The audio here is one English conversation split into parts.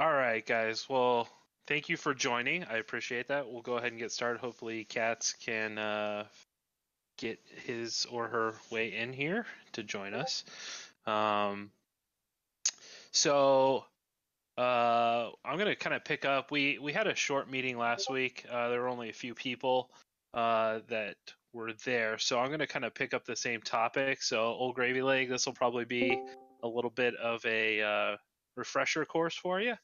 All right, guys. Well, thank you for joining. I appreciate that. We'll go ahead and get started. Hopefully, Katz can uh, get his or her way in here to join us. Um, so uh, I'm gonna kind of pick up. We we had a short meeting last week. Uh, there were only a few people uh, that were there, so I'm gonna kind of pick up the same topic. So Old Gravy Leg. This will probably be a little bit of a uh, refresher course for you.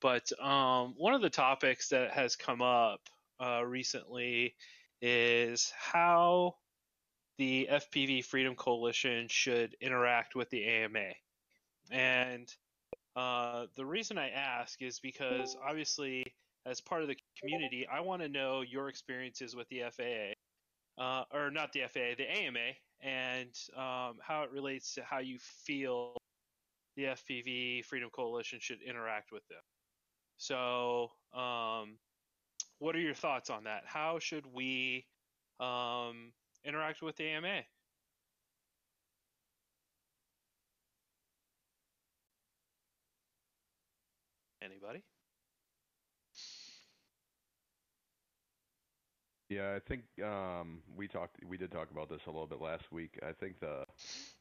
But um, one of the topics that has come up uh, recently is how the FPV Freedom Coalition should interact with the AMA. And uh, the reason I ask is because obviously, as part of the community, I want to know your experiences with the FAA, uh, or not the FAA, the AMA, and um, how it relates to how you feel the FPV Freedom Coalition should interact with them. So, um, what are your thoughts on that? How should we um, interact with the AMA? Anybody? Yeah, I think um, we talked. We did talk about this a little bit last week. I think the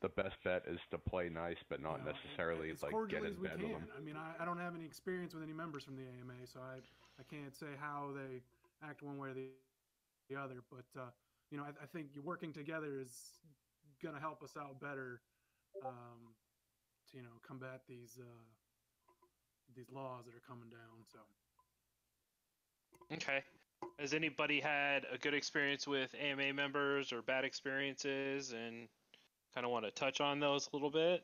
the best bet is to play nice, but not You know, necessarily as like cordially get in as we bed can. with them. I mean, I, I don't have any experience with any members from the AMA, so I I can't say how they act one way or the, the other. But uh, you know, I, I think working together is gonna help us out better um, to you know combat these uh, these laws that are coming down. So Okay. Has anybody had a good experience with AMA members or bad experiences and kind of want to touch on those a little bit?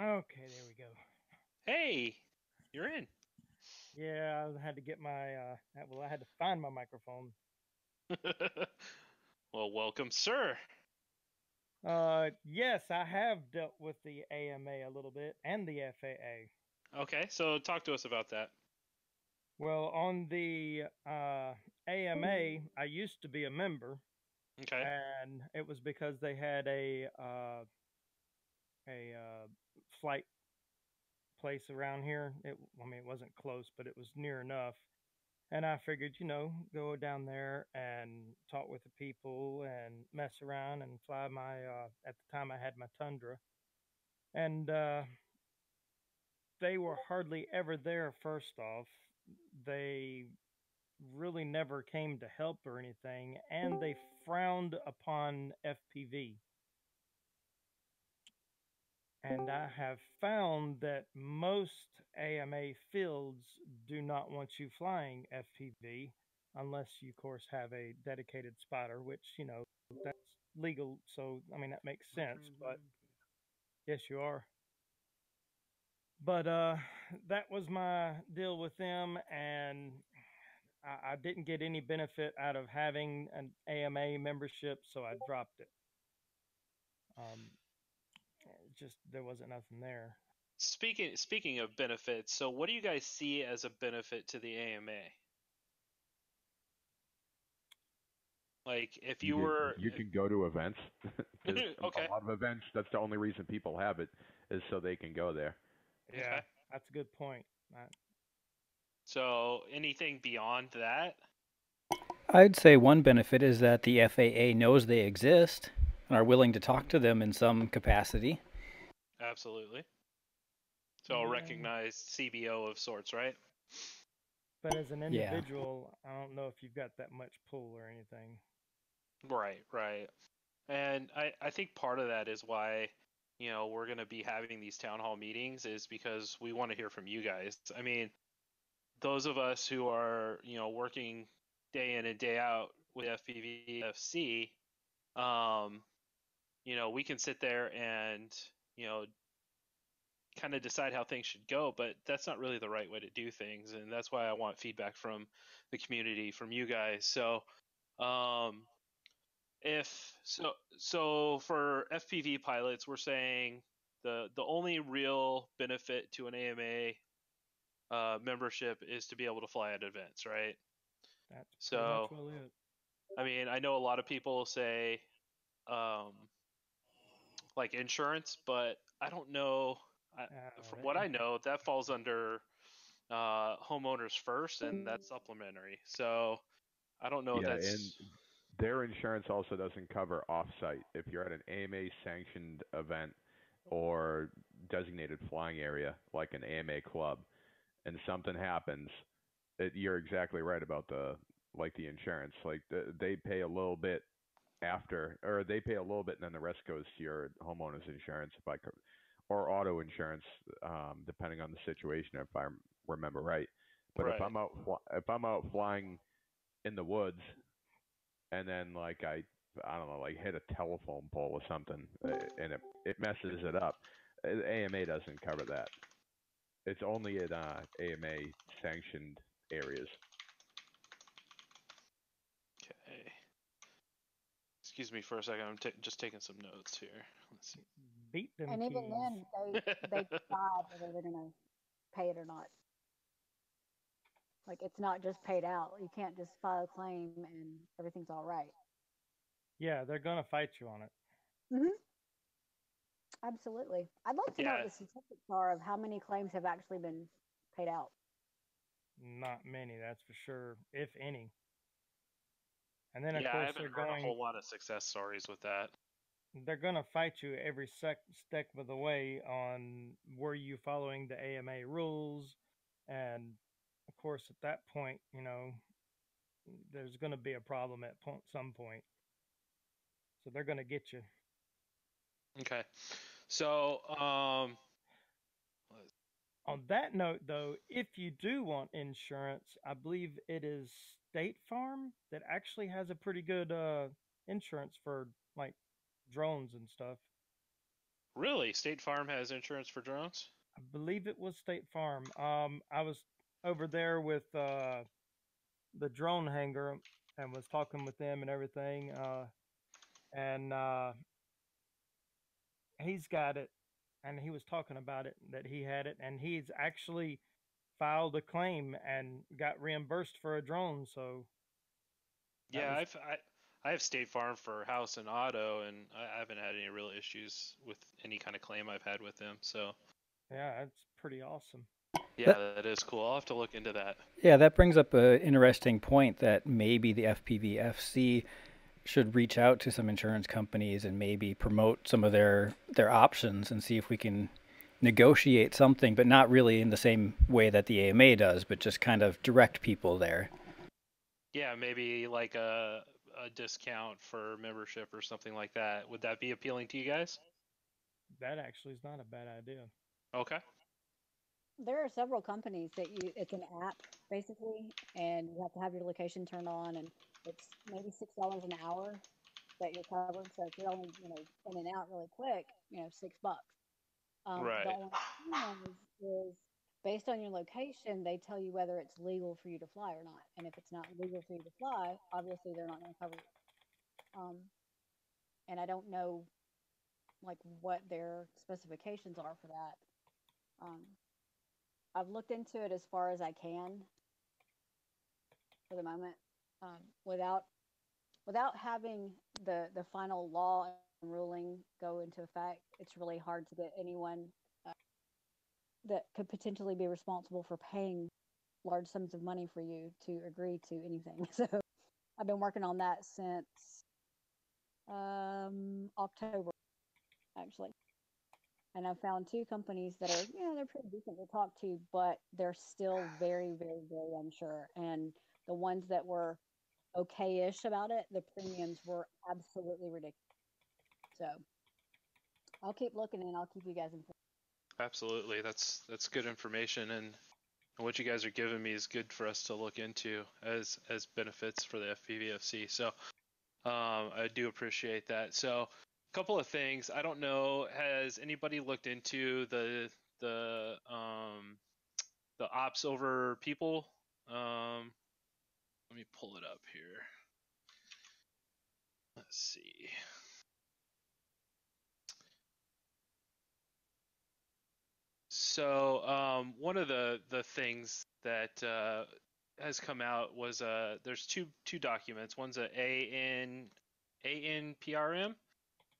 Okay, there we go. Hey, you're in. Yeah, I had to get my uh well I had to find my microphone. well, welcome, sir. Uh yes, I have dealt with the AMA a little bit and the FAA. Okay, so talk to us about that. Well, on the uh AMA, I used to be a member Okay. and it was because they had a uh a uh flight place around here. It I mean it wasn't close, but it was near enough. And I figured, you know, go down there and talk with the people and mess around and fly my uh at the time I had my Tundra. And uh they were hardly ever there first off. They really never came to help or anything, and they mm. frowned upon FPV. And I have found that most AMA fields do not want you flying FPV unless you, of course, have a dedicated spotter, which, you know, that's legal. So, I mean, that makes sense, but mm-hmm. yes, you are. But uh, that was my deal with them, and I, I didn't get any benefit out of having an AMA membership, so I dropped it. Um, it just there wasn't nothing there. Speaking speaking of benefits, so what do you guys see as a benefit to the AMA? Like if you, can- were you can go to events. Okay. A lot of events. That's the only reason people have it is so they can go there. Okay. That's a good point. I, so anything beyond that? I'd say one benefit is that the FAA knows they exist and are willing to talk to them in some capacity. Absolutely. So a Yeah. recognized CBO of sorts, right? but as an Yeah. individual, I don't know if you've got that much pull or anything. Right, right. And I, I think part of that is why, you know, we're going to be having these town hall meetings is because we want to hear from you guys. I mean, those of us who are, you know, working day in and day out with FPVFC, um, you know, we can sit there and, you know, kind of decide how things should go, but that's not really the right way to do things. And that's why I want feedback from the community, from you guys. So, um, if so so for FPV pilots we're saying the the only real benefit to an AMA uh, membership is to be able to fly at events, right? That's So- well. I mean, I know a lot of people say um, like insurance, but I don't know. I, Uh, from that- what I know, that falls under uh, homeowners first, and that's supplementary. So I don't know yeah, if that's and their insurance also doesn't cover off-site. If you're at an AMA sanctioned event or designated flying area like an AMA club, and something happens, it, you're exactly right about the like the insurance. Like the, they pay a little bit after, or they pay a little bit, and then the rest goes to your homeowner's insurance, if I could, or auto insurance, um, depending on the situation, if I remember right. But if I'm out, if I'm out flying in the woods, and then like I, I don't know, like hit a telephone pole or something, uh, and it it messes it up, uh, AMA doesn't cover that. It's only in uh, AMA sanctioned areas. okay. Excuse me for a second. I'm ta just taking some notes here. Let's see. Beat them And even keys. then, they they decide whether they're gonna pay it or not. Like it's not just paid out. You can't just file a claim and everything's all right. Yeah, they're gonna fight you on it. Mm-hmm. Absolutely. I'd like to know what the statistics are of how many claims have actually been paid out. Not many, that's for sure, if any. And then of yeah, I course haven't they're heard going a whole lot of success stories with that. they're gonna fight you every sec- step of the way on were you following the AMA rules, and of course at that point, you know, there's gonna be a problem at point, some point. So they're gonna get you. Okay. So, um, On that note, though, if you do want insurance, I believe it is State Farm that actually has a pretty good uh, insurance for like drones and stuff. really, State Farm has insurance for drones? I believe it was State Farm. Um, I was over there with uh, the drone hangar and was talking with them and everything. Uh, and uh, he's got it, and he was talking about it that he had it, and he's actually filed a claim and got reimbursed for a drone. So Yeah, was- I've I, I have State Farm for house and auto, and I I haven't had any real issues with any kind of claim I've had with them. So, yeah, that's pretty awesome. Yeah, that is cool. I'll have to look into that. Yeah, that brings up an interesting point that maybe the FPVFC should reach out to some insurance companies and maybe promote some of their their options and see if we can negotiate something, but not really in the same way that the AMA does, but just kind of direct people there. Yeah, maybe like a a discount for membership or something like that. Would that be appealing to you guys? That actually is not a bad idea. Okay. There are several companies that you it's an app basically and you have to have your location turned on and it's maybe six dollars an hour that you're covered. So if you're only, you know, in and out really quick, you know, six bucks. Um, Right. The only thing is, is based on your location, they tell you whether it's legal for you to fly or not. And if it's not legal for you to fly, obviously they're not going to cover you. Um, and I don't know, like, what their specifications are for that. Um, I've looked into it as far as I can for the moment, um, without without having the the final law and ruling go into effect. It's really hard to get anyone uh, that could potentially be responsible for paying large sums of money for you to agree to anything. So I've been working on that since um, October, actually. And I've found two companies that are, you know, they're pretty decent to talk to, but they're still very, very, very unsure. And the ones that were okay-ish about it, the premiums were absolutely ridiculous. So I'll keep looking and I'll keep you guys informed. Absolutely. That's that's good information and what you guys are giving me is good for us to look into as as benefits for the FPVFC. So um, I do appreciate that. So couple of things. I don't know. Has anybody looked into the the um, the ops over people? Um, let me pull it up here. Let's see. So um, one of the the things that uh, has come out was uh, there's two two documents. One's a AN ANPRM,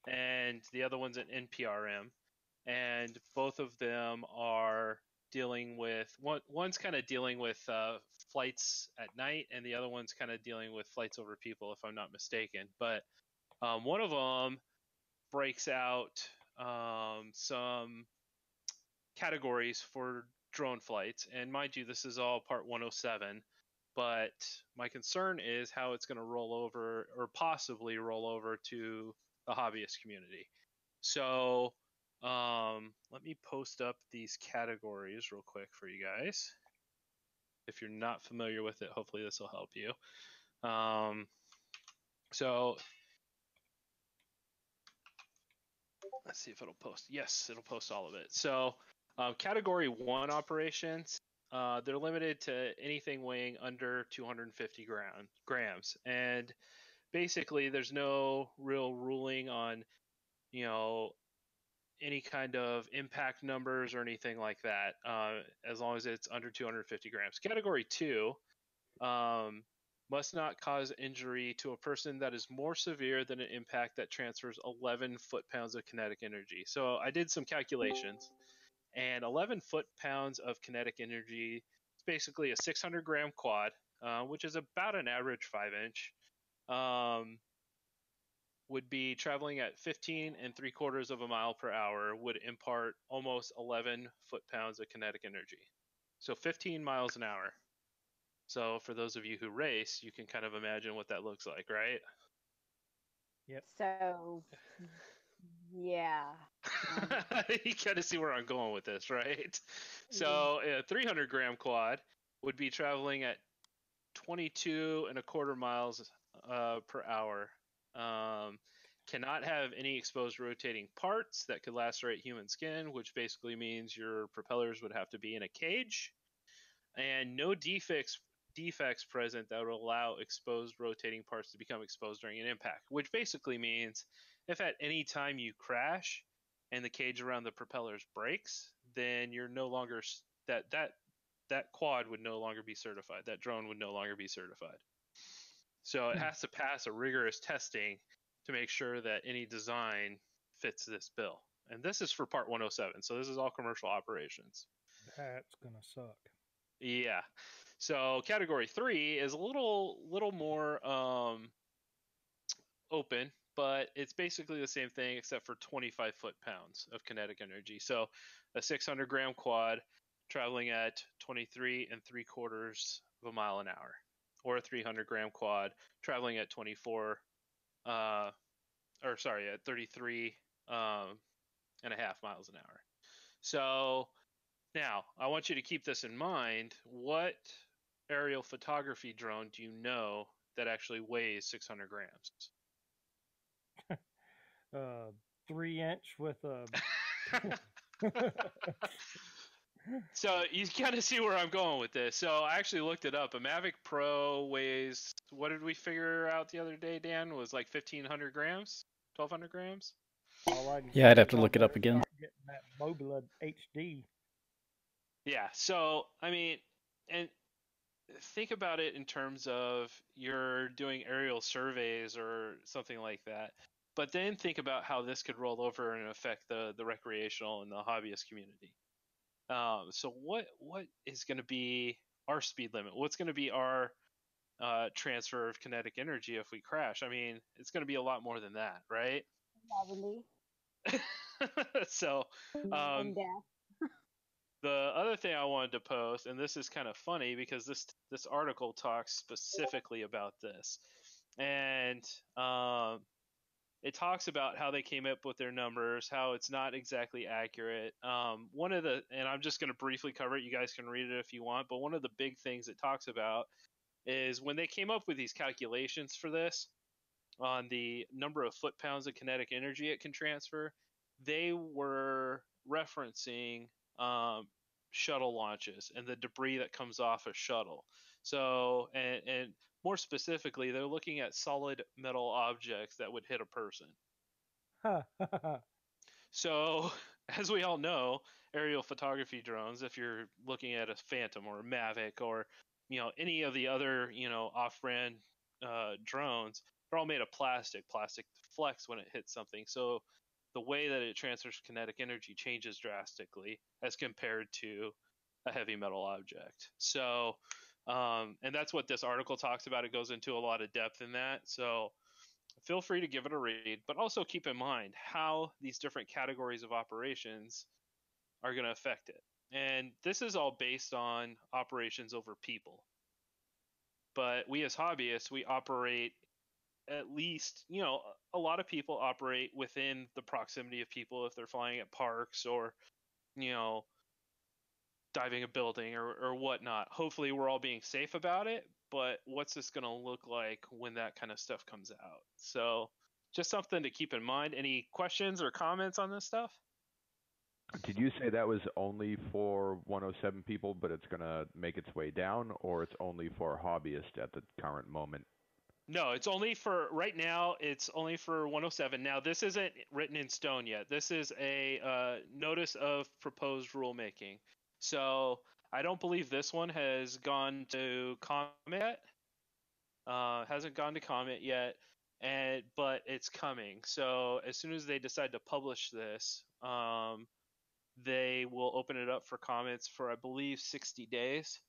and the other one's an NPRM, and both of them are dealing with one one's kind of dealing with uh, flights at night, and the other one's kind of dealing with flights over people, if I'm not mistaken. But um, one of them breaks out um, some categories for drone flights, and mind you, this is all Part 107. But my concern is how it's going to roll over, or possibly roll over to the hobbyist community. So um, let me post up these categories real quick for you guys. If you're not familiar with it, hopefully this will help you. Um, so let's see if it'll post. Yes, it'll post all of it. So um, category one operations, uh, they're limited to anything weighing under 250 gram, grams. And basically, there's no real ruling on, you know, any kind of impact numbers or anything like that, uh, as long as it's under 250 grams. Category two um, must not cause injury to a person that is more severe than an impact that transfers 11 foot pounds of kinetic energy. So I did some calculations, and 11 foot pounds of kinetic energy is basically a 600 gram quad, uh, which is about an average five inch. Um, would be traveling at 15 and three quarters of a mile per hour would impart almost 11 foot pounds of kinetic energy. So 15 miles an hour. So for those of you who race, you can kind of imagine what that looks like, right? Yep. So, yeah. Um, you kind of see where I'm going with this, right? So a 300 gram quad would be traveling at 22 and a quarter miles uh, per hour. Um, cannot have any exposed rotating parts that could lacerate human skin, which basically means your propellers would have to be in a cage, and no defects defects present that would allow exposed rotating parts to become exposed during an impact, which basically means if at any time you crash and the cage around the propellers breaks, then you're no longer that that that quad would no longer be certified. That drone would no longer be certified. So it Hmm. has to pass a rigorous testing to make sure that any design fits this bill. And this is for part 107. So this is all commercial operations. That's gonna suck. Yeah. So category three is a little little more um, open, but it's basically the same thing except for 25 foot pounds of kinetic energy. So a 600 gram quad traveling at 23 and three quarters of a mile an hour, or a 300 gram quad traveling at 24, uh, or sorry, at 33 um, and a half miles an hour. So now, I want you to keep this in mind. What aerial photography drone do you know that actually weighs 600 grams? Uh, three inch with a. so you kind of see where I'm going with this. So I actually looked it up. A Mavic Pro weighs, what did we figure out the other day, Dan? Was like 1,500 grams? 1,200 grams? all Yeah, I'd have to look it up again. Getting that Mobile HD. Yeah. So I mean, and think about it in terms of you're doing aerial surveys or something like that. But then think about how this could roll over and affect the the recreational and the hobbyist community. Um, so what what is going to be our speed limit? What's going to be our uh, transfer of kinetic energy if we crash? I mean, it's going to be a lot more than that, right? 70 so um, the other thing I wanted to post, and this is kind of funny because this this article talks specifically about this, and um, it talks about how they came up with their numbers, how it's not exactly accurate. Um, one of the, and I'm just going to briefly cover it. You guys can read it if you want, but one of the big things it talks about is when they came up with these calculations for this on the number of foot pounds of kinetic energy it can transfer, they were referencing um, shuttle launches and the debris that comes off a shuttle. So, and, and more specifically, they're looking at solid metal objects that would hit a person. So, as we all know, aerial photography drones, if you're looking at a Phantom or a Mavic or you know any of the other you know off-brand uh, drones, they're all made of plastic. Plastic flex when it hits something. So the way that it transfers kinetic energy changes drastically as compared to a heavy metal object. So, um, and that's what this article talks about. It goes into a lot of depth in that. So, feel free to give it a read, but also keep in mind how these different categories of operations are going to affect it. And this is all based on operations over people. But we as hobbyists, we operate at least, you know, a lot of people operate within the proximity of people if they're flying at parks or, you know, diving a building or, or whatnot. Hopefully, we're all being safe about it, but what's this going to look like when that kind of stuff comes out? So, just something to keep in mind. Any questions or comments on this stuff? Did you say that was only for 107 people, but it's going to make its way down, or it's only for hobbyists at the current moment? No, it's only for right now. It's only for 107. Now, this isn't written in stone yet. This is a uh, notice of proposed rulemaking. So I don't believe this one has gone to comment. Uh, hasn't gone to comment yet, and but it's coming. So as soon as they decide to publish this, um, they will open it up for comments for I believe 60 days.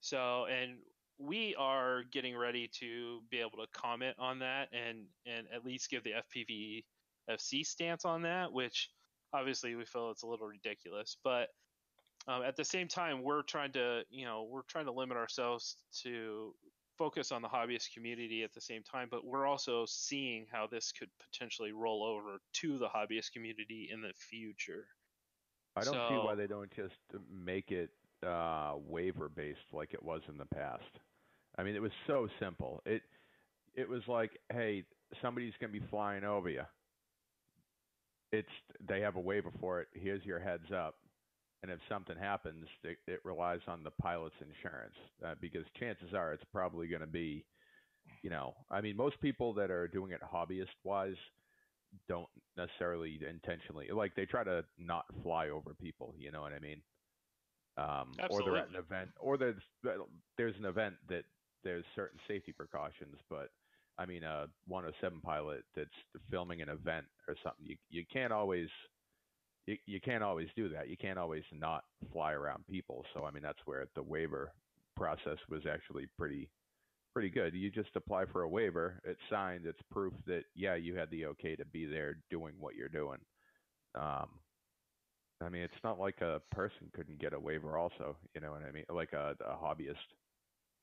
So and we are getting ready to be able to comment on that and and at least give the FPV FC stance on that, which obviously we feel it's a little ridiculous, but um, at the same time we're trying to you know we're trying to limit ourselves to focus on the hobbyist community at the same time, but we're also seeing how this could potentially roll over to the hobbyist community in the future. I don't so, see why they don't just make it uh, waiver based like it was in the past. I mean, it was so simple. It it was like, hey, somebody's going to be flying over you. It's they have a waiver for it. Here's your heads up, and if something happens, it, it relies on the pilot's insurance uh, because chances are it's probably going to be, you know, I mean, most people that are doing it hobbyist wise don't necessarily intentionally like they try to not fly over people. You know what I mean? Um, or they're at an event, or there's there's an event that there's certain safety precautions, but I mean, a 107 pilot that's filming an event or something, you you can't always you, you can't always do that. You can't always not fly around people. So I mean, that's where the waiver process was actually pretty pretty good. You just apply for a waiver, it's signed, it's proof that yeah, you had the okay to be there doing what you're doing. Um, I mean, it's not like a person couldn't get a waiver, also. You know what I mean? Like a, a hobbyist.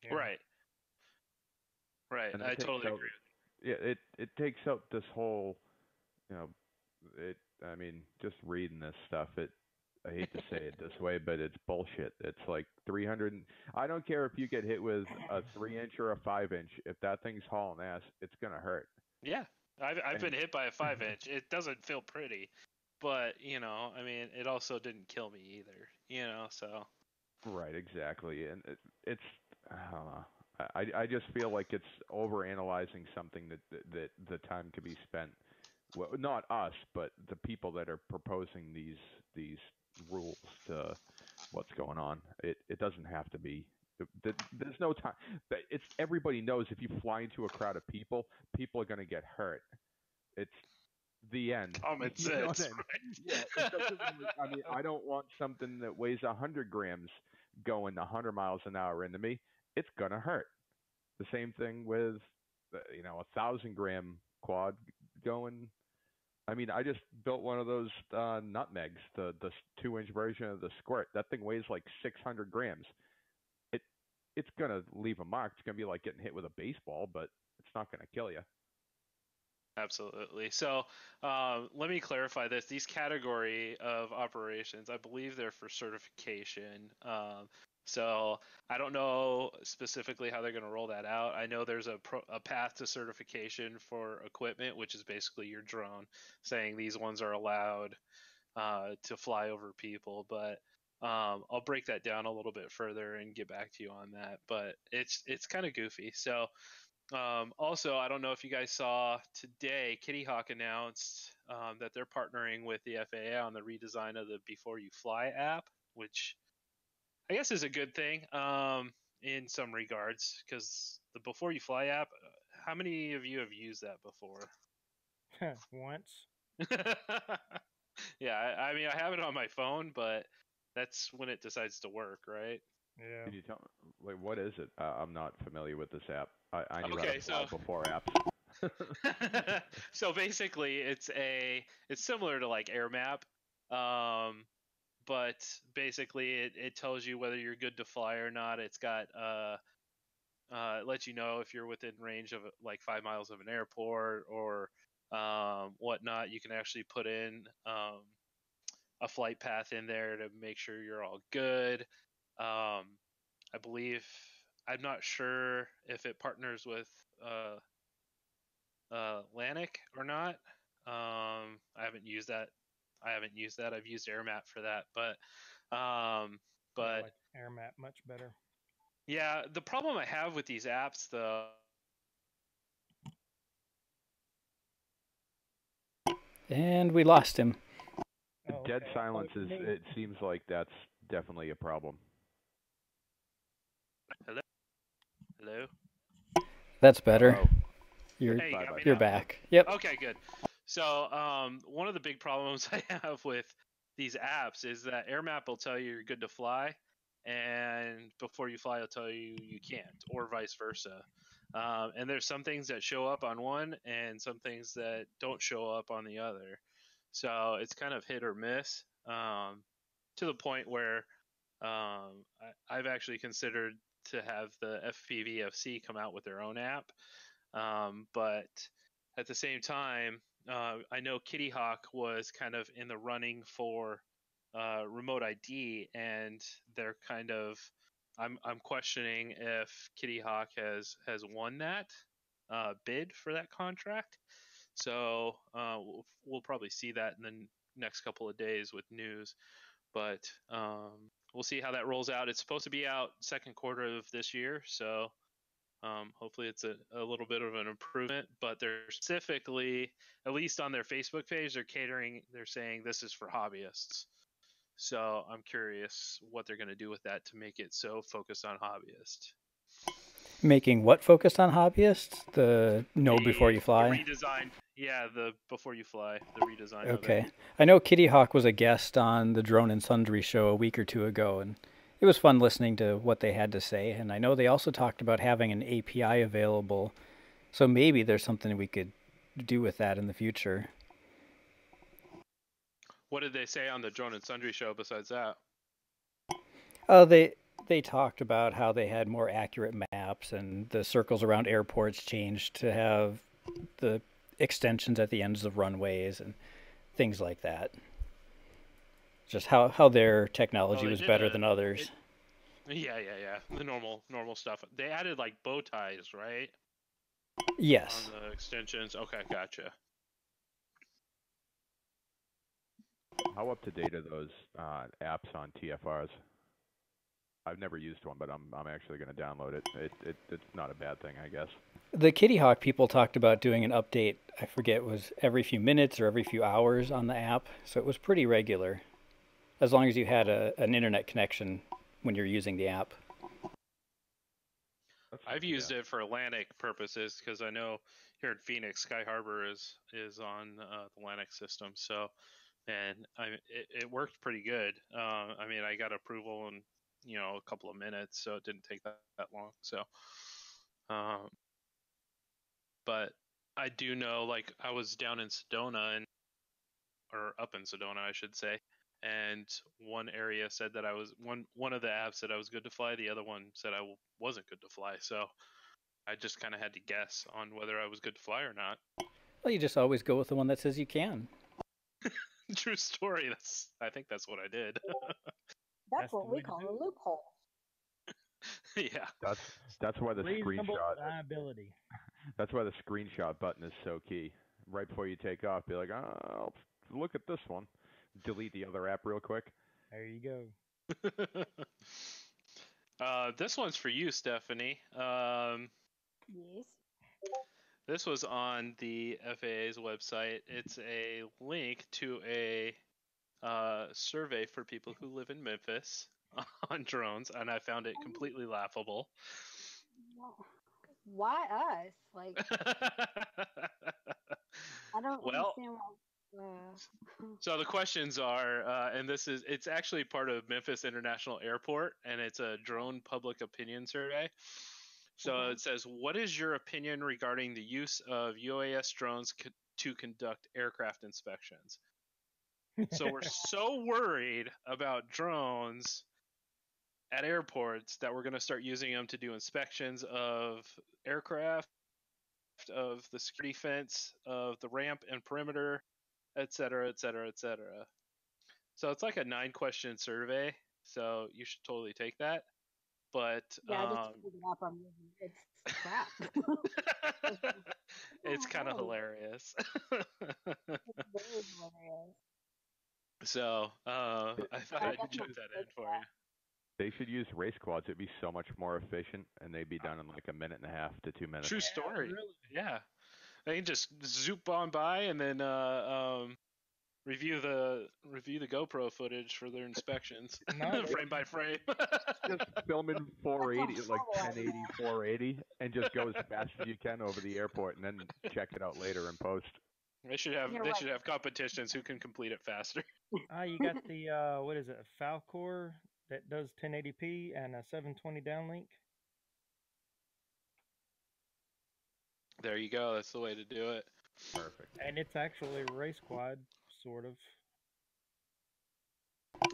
Yeah. Right. Right. I totally out, agree. Yeah, it it takes out this whole, you know, it. I mean, just reading this stuff, it. I hate to say it this way, but it's bullshit. It's like 300. I don't care if you get hit with a three inch or a five inch. If that thing's hauling ass, it's gonna hurt. Yeah, I've I've been hit by a five inch. It doesn't feel pretty, but you know, I mean, it also didn't kill me either. You know, so. Right. Exactly, and it, it's. I don't know. I, I just feel like it's over analyzing something that, that, that the time could be spent. Well, not us, but the people that are proposing these these rules to what's going on. It it doesn't have to be. There's no time. It's everybody knows if you fly into a crowd of people, people are going to get hurt. It's the end. Um, Common you know sense. Yeah, I mean, I don't want something that weighs hundred grams going hundred miles an hour into me it's gonna hurt. The same thing with uh, you know a thousand gram quad going. I mean, I just built one of those uh, nutmegs, the the two inch version of the squirt. That thing weighs like 600 grams. It it's gonna leave a mark. It's gonna be like getting hit with a baseball, but it's not gonna kill you. Absolutely. So uh, let me clarify this. These category of operations, I believe they're for certification. Um, so I don't know specifically how they're going to roll that out. I know there's a, pro, a path to certification for equipment, which is basically your drone, saying these ones are allowed uh, to fly over people. But um, I'll break that down a little bit further and get back to you on that. But it's it's kind of goofy. So um, also, I don't know if you guys saw today, Kitty Hawk announced um, that they're partnering with the FAA on the redesign of the Before You Fly app, which I guess is a good thing um, in some regards because the Before You Fly app. Uh, how many of you have used that before? Once. yeah, I, I, mean I have it on my phone, but that's when it decides to work, right? Yeah. Can you tell like what is it? Uh, I'm not familiar with this app. I, I knew how Okay, so- before apps. so basically, it's a it's similar to like AirMap, um, but basically it, it tells you whether you're good to fly or not. It's got uh, uh, it lets you know if you're within range of like five miles of an airport or um, whatnot. You can actually put in um, a flight path in there to make sure you're all good. Um, I believe I'm not sure if it partners with uh, uh, or not. Um, I haven't used that. I haven't used that. I've used AirMap for that, but um, I but like AirMap much better. yeah, the problem I have with these apps though. And we lost him. Oh, Dead okay. silence Oh, is. It seems like that's definitely a problem. Hello. Hello. That's better. Hello. You're Hey, you got Bye-bye. me you're now? back. Yep. Okay, good. So, um, one of the big problems I have with these apps is that AirMap will tell you you're good to fly, and before you fly, it'll tell you you can't, or vice versa. Um, and there's some things that show up on one, and some things that don't show up on the other. So it's kind of hit or miss. Um, to the point where um, I, I've actually considered to have the FPVFC come out with their own app, um, but at the same time, uh, I know Kitty Hawk was kind of in the running for uh, remote ID, and they're kind of. I'm I'm questioning if Kitty Hawk has has won that uh, bid for that contract. So uh, we'll, we'll probably see that in the next couple of days with news, but um, we'll see how that rolls out. It's supposed to be out second quarter of this year, so um, hopefully, it's a, a little bit of an improvement, but they're specifically, at least on their Facebook page, they're catering, they're saying this is for hobbyists. So I'm curious what they're going to do with that to make it so focused on hobbyists. Making what focused on hobbyists? The no The- before you the fly. redesigned, yeah, the before you fly, the redesign. Okay. I know Kitty Hawk was a guest on the Drone and Sundry show a week or two ago, and it was fun listening to what they had to say. And I know they also talked about having an API available, so maybe there's something we could do with that in the future. What did they say on the Drone and Sundry show besides that? Oh, they they talked about how they had more accurate maps and the circles around airports changed to have the extensions at the ends of runways and things like that. Just how, how their technology they was better a- than others. Yeah, yeah, yeah. The normal, normal stuff. They added like bow ties, right? Yes. On the extensions. Okay, gotcha. How up to date are those uh, apps on TFRs? I've never used one, but I'm I'm actually going to download it. It, it. It's not a bad thing, I guess. The Kitty Hawk people talked about doing an update, I forget, it was every few minutes or every few hours on the app. So it was pretty regular, as long as you had a, an internet connection when you're using the app. I've used it for Atlantic purposes because I know here in Phoenix, Sky Harbor is is on uh, the Atlantic system. So, and I it, it worked pretty good. Uh, I mean, I got approval in you know a couple of minutes, so it didn't take that, that long. So, um, but I do know, like, I was down in Sedona and or up in Sedona, I should say, and one area said that I was one one of the apps said I was good to fly, the other one said I w- wasn't good to fly. So I just kind of had to guess on whether I was good to fly or not. Well, you just always go with the one that says you can. True story. That's I think that's what I did. That's, That's what we call do a loophole. yeah. That's that's why the Reasonable screenshot. liability. That's why the screenshot button is so key. Right before you take off, be like, oh, look at this one. Delete the other app real quick. There you go. uh, this one's for you, Stephanie. Um, Yes. This was on the FAA's website. It's a link to a uh, survey for people who live in Memphis on drones, and I found it completely laughable. Why us? Like, I don't Well- understand why. Uh, So the questions are, uh, and this is, it's actually part of Memphis International Airport, and it's a drone public opinion survey. So Mhm. it says, what is your opinion regarding the use of UAS drones co- to conduct aircraft inspections? So we're so worried about drones at airports that we're going to start using them to do inspections of aircraft, of the security fence, of the ramp and perimeter, et cetera, et cetera, et cetera. So it's like a nine question survey. So you should totally take that. But Yeah, I just um, pulled it up. I'm using- it's crap. it's Oh, kind of hilarious. hilarious. so uh, I thought I I'd definitely jump that in for that. you. They should use race quads. It'd be so much more efficient, and they'd be done in like a minute and a half to two minutes. True story. Yeah, they can just zoop on by and then uh, um, review the review the GoPro footage for their inspections, frame by frame. Just film in 480, like 1080, 480, and just go as fast as you can over the airport, and then check it out later in post. they should have You're they right. should have competitions who can complete it faster. Ah, you got the uh, what is it? A Falcor that does 1080p and a 720 downlink. There you go. That's the way to do it. Perfect. And it's actually race quad, sort of.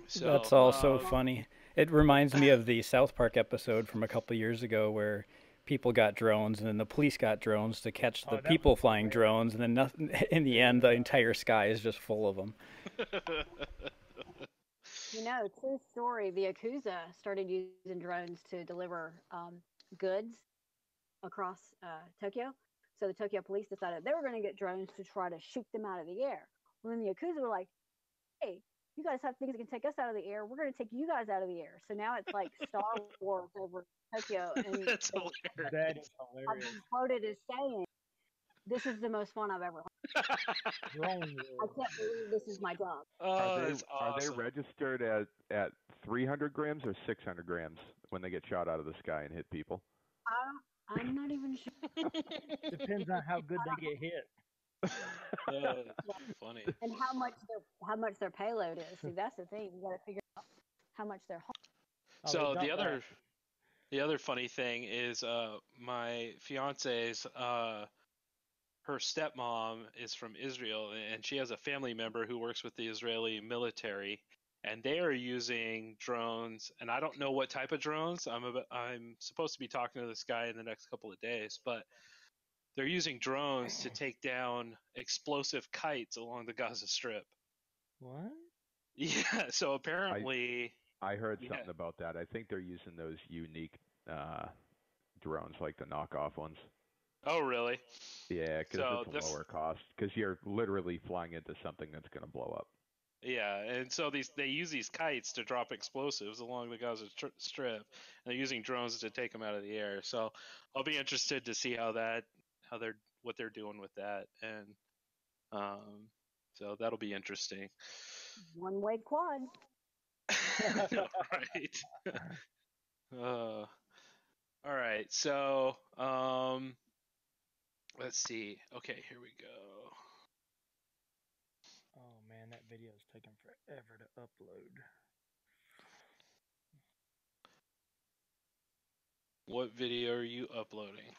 So That's also um, funny. It reminds me of the South Park episode from a couple years ago where people got drones and then the police got drones to catch Oh, the that people flying great. drones and then nothing, in the end the entire sky is just full of them. You know, true story. The Yakuza started using drones to deliver um, goods across uh, Tokyo. So the Tokyo police decided they were going to get drones to try to shoot them out of the air. Well, then the Yakuza were like, hey, you guys have things that can take us out of the air. We're going to take you guys out of the air. So now it's like Star Wars over Tokyo. And That's they- hilarious. That is I've been quoted as saying, this is the most fun I've ever had. Drone I can't believe this is my job. oh, Are they that's are they registered at at 300 grams or 600 grams when they get shot out of the sky and hit people? I, I'm not even sure. Depends on how good they get hit. Uh, that's funny. and how much their how much their payload is. See, that's the thing. You got to figure out how much they're. haul- Oh, they so dump the other that. the other funny thing is uh my fiance's uh her stepmom is from Israel and she has a family member who works with the Israeli military and they are using drones and I don't know what type of drones. I'm about, I'm supposed to be talking to this guy in the next couple of days, but they're using drones to take down explosive kites along the Gaza Strip. What? Yeah, so apparently I heard Yeah. something about that. I think they're using those unique uh, drones, like the knockoff ones. Oh really? Yeah, because So it's this- lower cost. Because you're literally flying into something that's going to blow up. Yeah, and so these they use these kites to drop explosives along the Gaza stri- Strip, and they're using drones to take them out of the air. So I'll be interested to see how that how they're what they're doing with that, and um, so that'll be interesting. One way quad. right. uh, all right. So um, let's see. Okay, here we go. That video is taking forever to upload. What video are you uploading?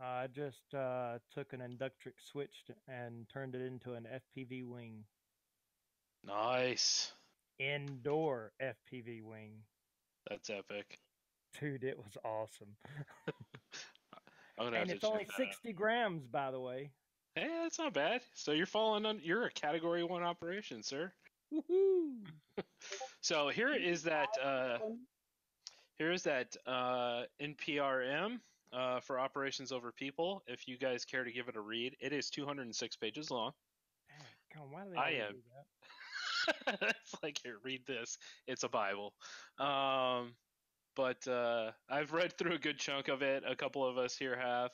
I just uh, took an Inductrix switch and turned it into an FPV wing, Nice. indoor FPV wing. That's epic. Dude, it was awesome. I'm gonna have And it's only check that out. 60 grams, by the way. Hey, that's not bad. So you're falling on. You're a Category One operation, sir. Woohoo! So here is that. Uh, here is that uh, NPRM uh, for operations over people. If you guys care to give it a read, it is 206 pages long. God, why do they I am. do that? it's like here, read this. It's a Bible. Um, but uh, I've read through a good chunk of it. A couple of us here have.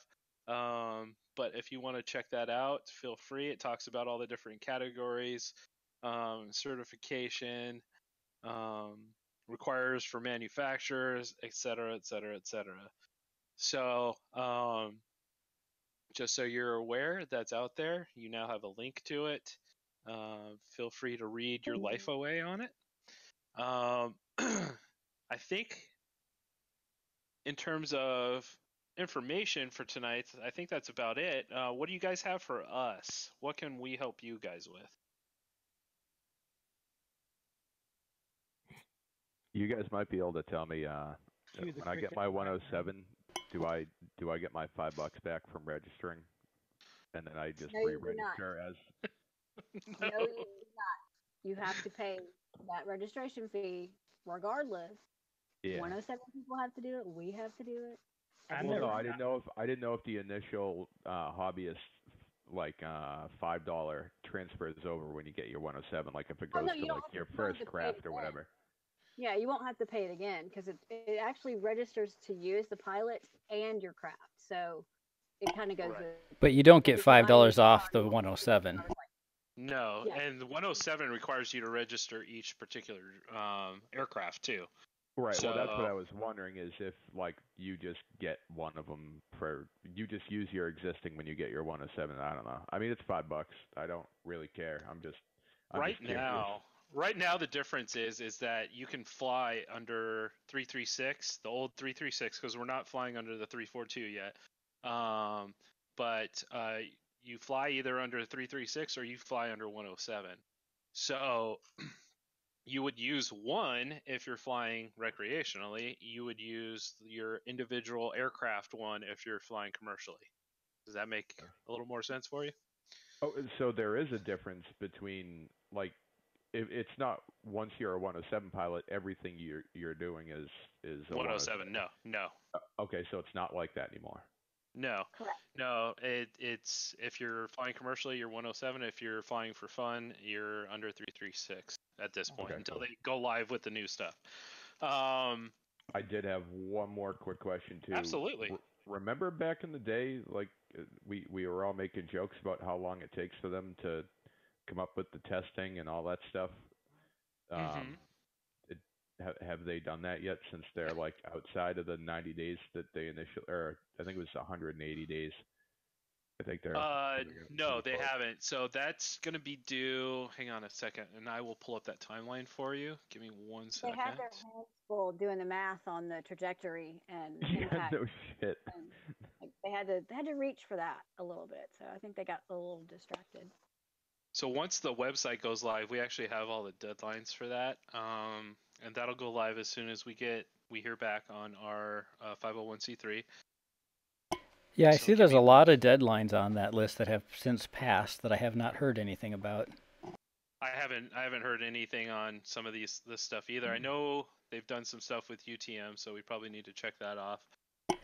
Um, but if you want to check that out, feel free. It talks about all the different categories, um, certification, um, requires for manufacturers, et cetera, et cetera, et cetera. So, um, just so you're aware, that's out there. You now have a link to it. Uh, feel free to read your life away on it. Um, I think, in terms of information for tonight, I think that's about it. Uh, what do you guys have for us? What can we help you guys with? You guys might be able to tell me uh, when I get my 107, do I do I get my five bucks back from registering, and then I just No, you do not. re-register as? No, you do not. You have to pay that registration fee regardless. Yeah. 107 people have to do it. We have to do it. I Well, never no, I didn't know if I didn't know if the initial uh, hobbyist like uh, five dollar transfers over when you get your 107, like if it Oh, goes no, to like your to- you don't have first craft or whatever. Yeah, you won't have to pay it again because it, it actually registers to you as the pilot and your craft. So it kind of goes Right. with. But you don't get if you're buying five dollars off the you won't have to pay 107. No, Yeah. and 107 requires you to register each particular um, aircraft too. Right. well, that's what I was wondering is if like you just get one of them for you just use your existing when you get your 107. I don't know. I mean, it's five bucks. I don't really care. I'm just I'm right just now, right now the difference is is that you can fly under 336, the old 336, because we're not flying under the 342 yet. Um, but uh, you fly either under 336 or you fly under 107. So you would use one if you're flying recreationally. You would use your individual aircraft one if you're flying commercially. Does that make a little more sense for you? Oh, so there is a difference between like if it's not once you're a 107 pilot, everything you're you're doing is is a 107. No, no. Uh, Okay, so it's not like that anymore. No, Correct. no. It it's if you're flying commercially, you're 107. If you're flying for fun, you're under 336 at this point Okay, until cool. they go live with the new stuff. Um, I did have one more quick question too. Absolutely. R- remember back in the day, like we we were all making jokes about how long it takes for them to come up with the testing and all that stuff. Um, Mhm. it, ha- have they done that yet? Since they're like outside of the 90 days that they initially, or I think it was 180 days. I think they're. uh, they're getting no, they close. haven't. So that's gonna be due. Hang on a second, and I will pull up that timeline for you. Give me one They second. had their hands full doing the math on the trajectory and Yeah, no shit. and, like, they had to they had to reach for that a little bit. So I think they got a little distracted. So once the website goes live, we actually have all the deadlines for that, um, and that'll go live as soon as we get we hear back on our uh, 501c3. Yeah, I So see there's me- a lot of deadlines on that list that have since passed that I have not heard anything about. I haven't I haven't heard anything on some of these this stuff either. I hmm. know they've done some stuff with UTM, so we probably need to check that off.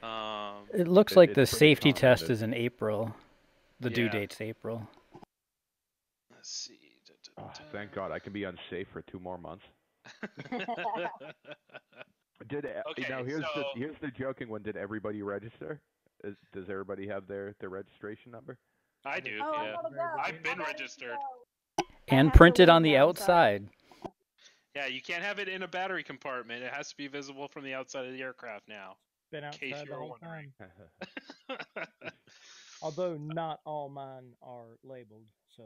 Um, It looks It- like the safety test that- is in April. The due Yeah. date's April. let's see. Da, Oh, da, thank. God, I can be unsafe for two more months. Did e- Okay, now here's so- the here's the joking one. Did everybody register? Is, does everybody have their their registration number? I do. oh, yeah. I have been registered. And printed on the now, outside. Yeah, you can't have it in a battery compartment. It has to be visible from the outside of the aircraft now. Been case outside you the were whole wondering. Although not all mine are labeled, so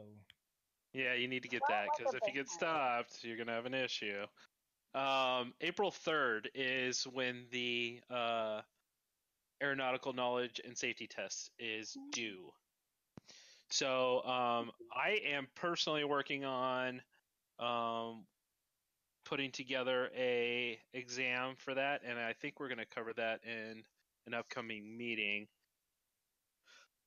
Yeah, you need to get that because if you get stopped, you're gonna have an issue. Um, April third is when the uh, aeronautical knowledge and safety tests is due. So um, I am personally working on um, putting together a exam for that, and I think we're gonna cover that in an upcoming meeting.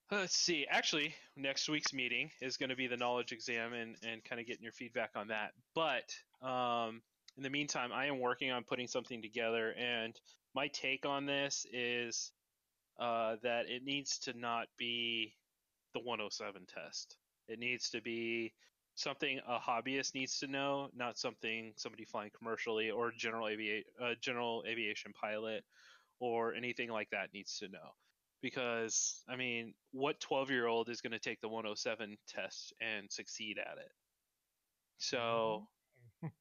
Let's see. Actually, next week's meeting is going to be the knowledge exam and, and kind of getting your feedback on that. But um, in the meantime, I am working on putting something together, and my take on this is uh, that it needs to not be the 107 test. It needs to be something a hobbyist needs to know, not something somebody flying commercially or general avia- uh, general aviation pilot or anything like that needs to know because I mean, what 12 year old is going to take the 107 test and succeed at it? So,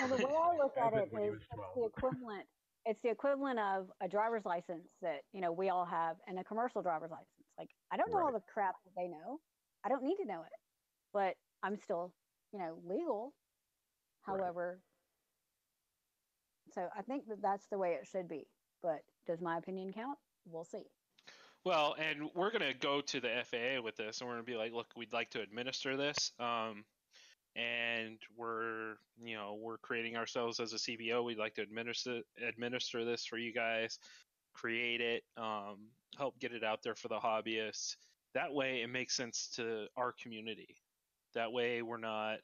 Well, the way I look at Happened it when he is was it's 12. the equivalent. It's the equivalent of a driver's license that you know we all have, and a commercial driver's license. Like I don't know all the crap that they know. I don't need to know it, but I'm still, you know, legal. Right. However, so I think that that's the way it should be. But does my opinion count? We'll see. Well, and we're gonna go to the FAA with this, and we're gonna be like, look, we'd like to administer this, um, and we're, you know, we're creating ourselves as a CBO. We'd like to administer administer this for you guys, create it, um, help get it out there for the hobbyists. That way, it makes sense to our community. That way, we're not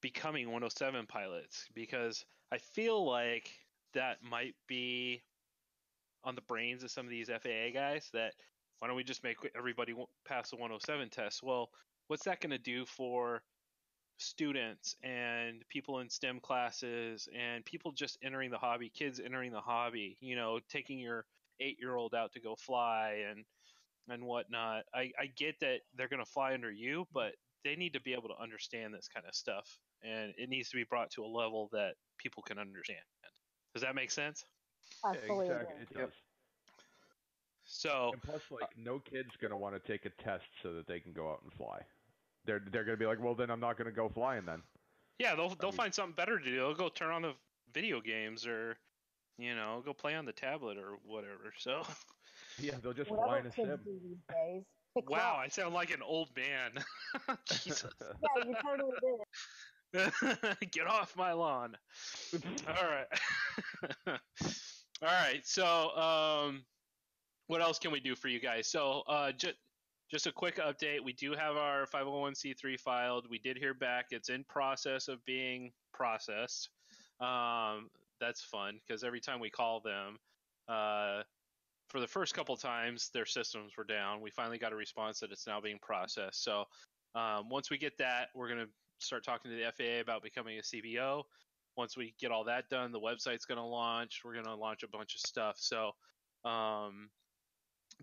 becoming 107 pilots because I feel like that might be on the brains of some of these FAA guys that why don't we just make everybody pass the 107 test? Well, what's that going to do for students and people in STEM classes and people just entering the hobby, kids entering the hobby, you know, taking your eight year old out to go fly and and whatnot. I, I get that they're going to fly under you, but they need to be able to understand this kind of stuff and it needs to be brought to a level that people can understand. Does that make sense? I Yeah, exactly. It does. So, And plus, like, no kid's gonna want to take a test so that they can go out and fly. They're they're gonna be like, well, then I'm not gonna go flying then. yeah, they'll they'll mean- find something better to do. They'll go turn on the video games or you know, go play on the tablet or whatever. So, Yeah, they'll just fly Whatever in a sim. do these days. pick wow. I sound like an old man. Jesus. Yeah, you totally did. Get off my lawn. All right. All right. So, um, what else can we do for you guys? So, uh, just just a quick update. We do have our 501c3 filed. We did hear back. It's in process of being processed. Um, that's fun because every time we call them, uh, for the first couple times, their systems were down. We finally got a response that it's now being processed. So, um, once we get that, we're gonna start talking to the FAA about becoming a CBO. Once we get all that done, the website's going to launch. We're going to launch a bunch of stuff. So, um,